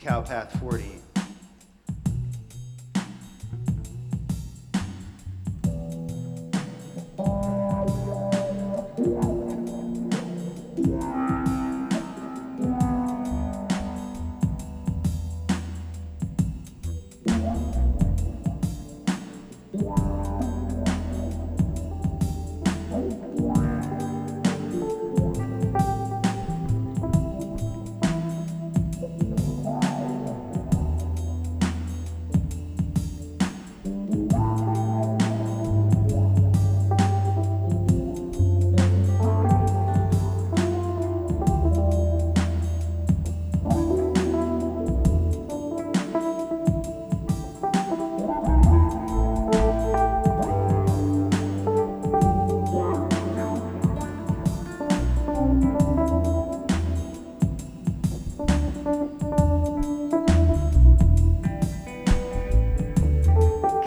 Cowpath 40.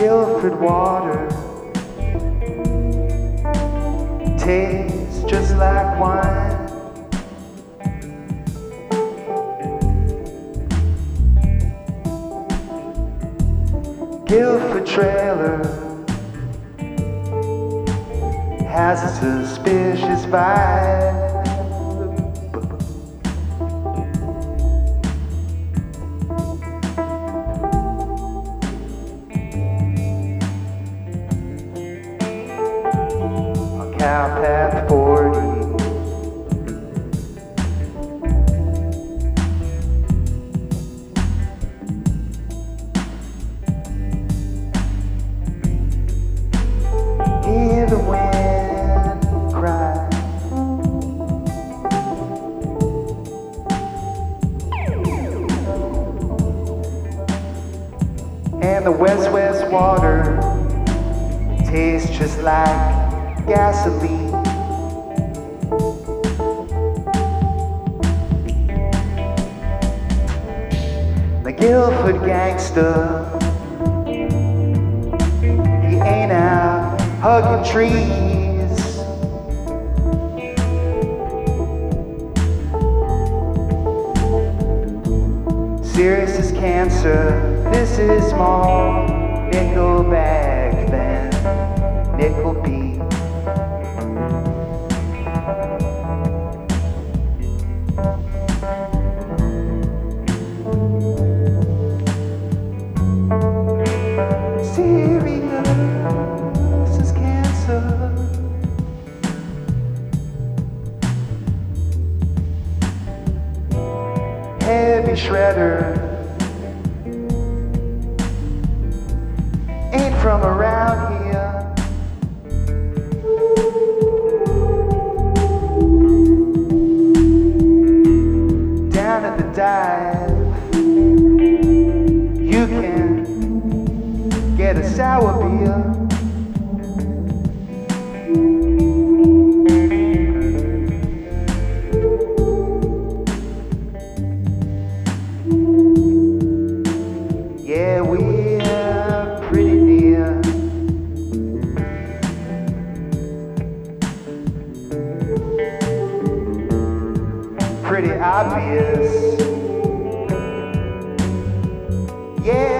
Guilford water tastes just like wine. Guilford trailer has a suspicious vibe. Cowpath 40. Hear the wind cry. And the west west water tastes just like gasoline. Guilford gangster, he ain't out hugging trees. Serious as cancer, this is more nickelback than nickel shredder ain't from around here. Down at the dive, you can get a sour beer. Pretty obvious. Yeah,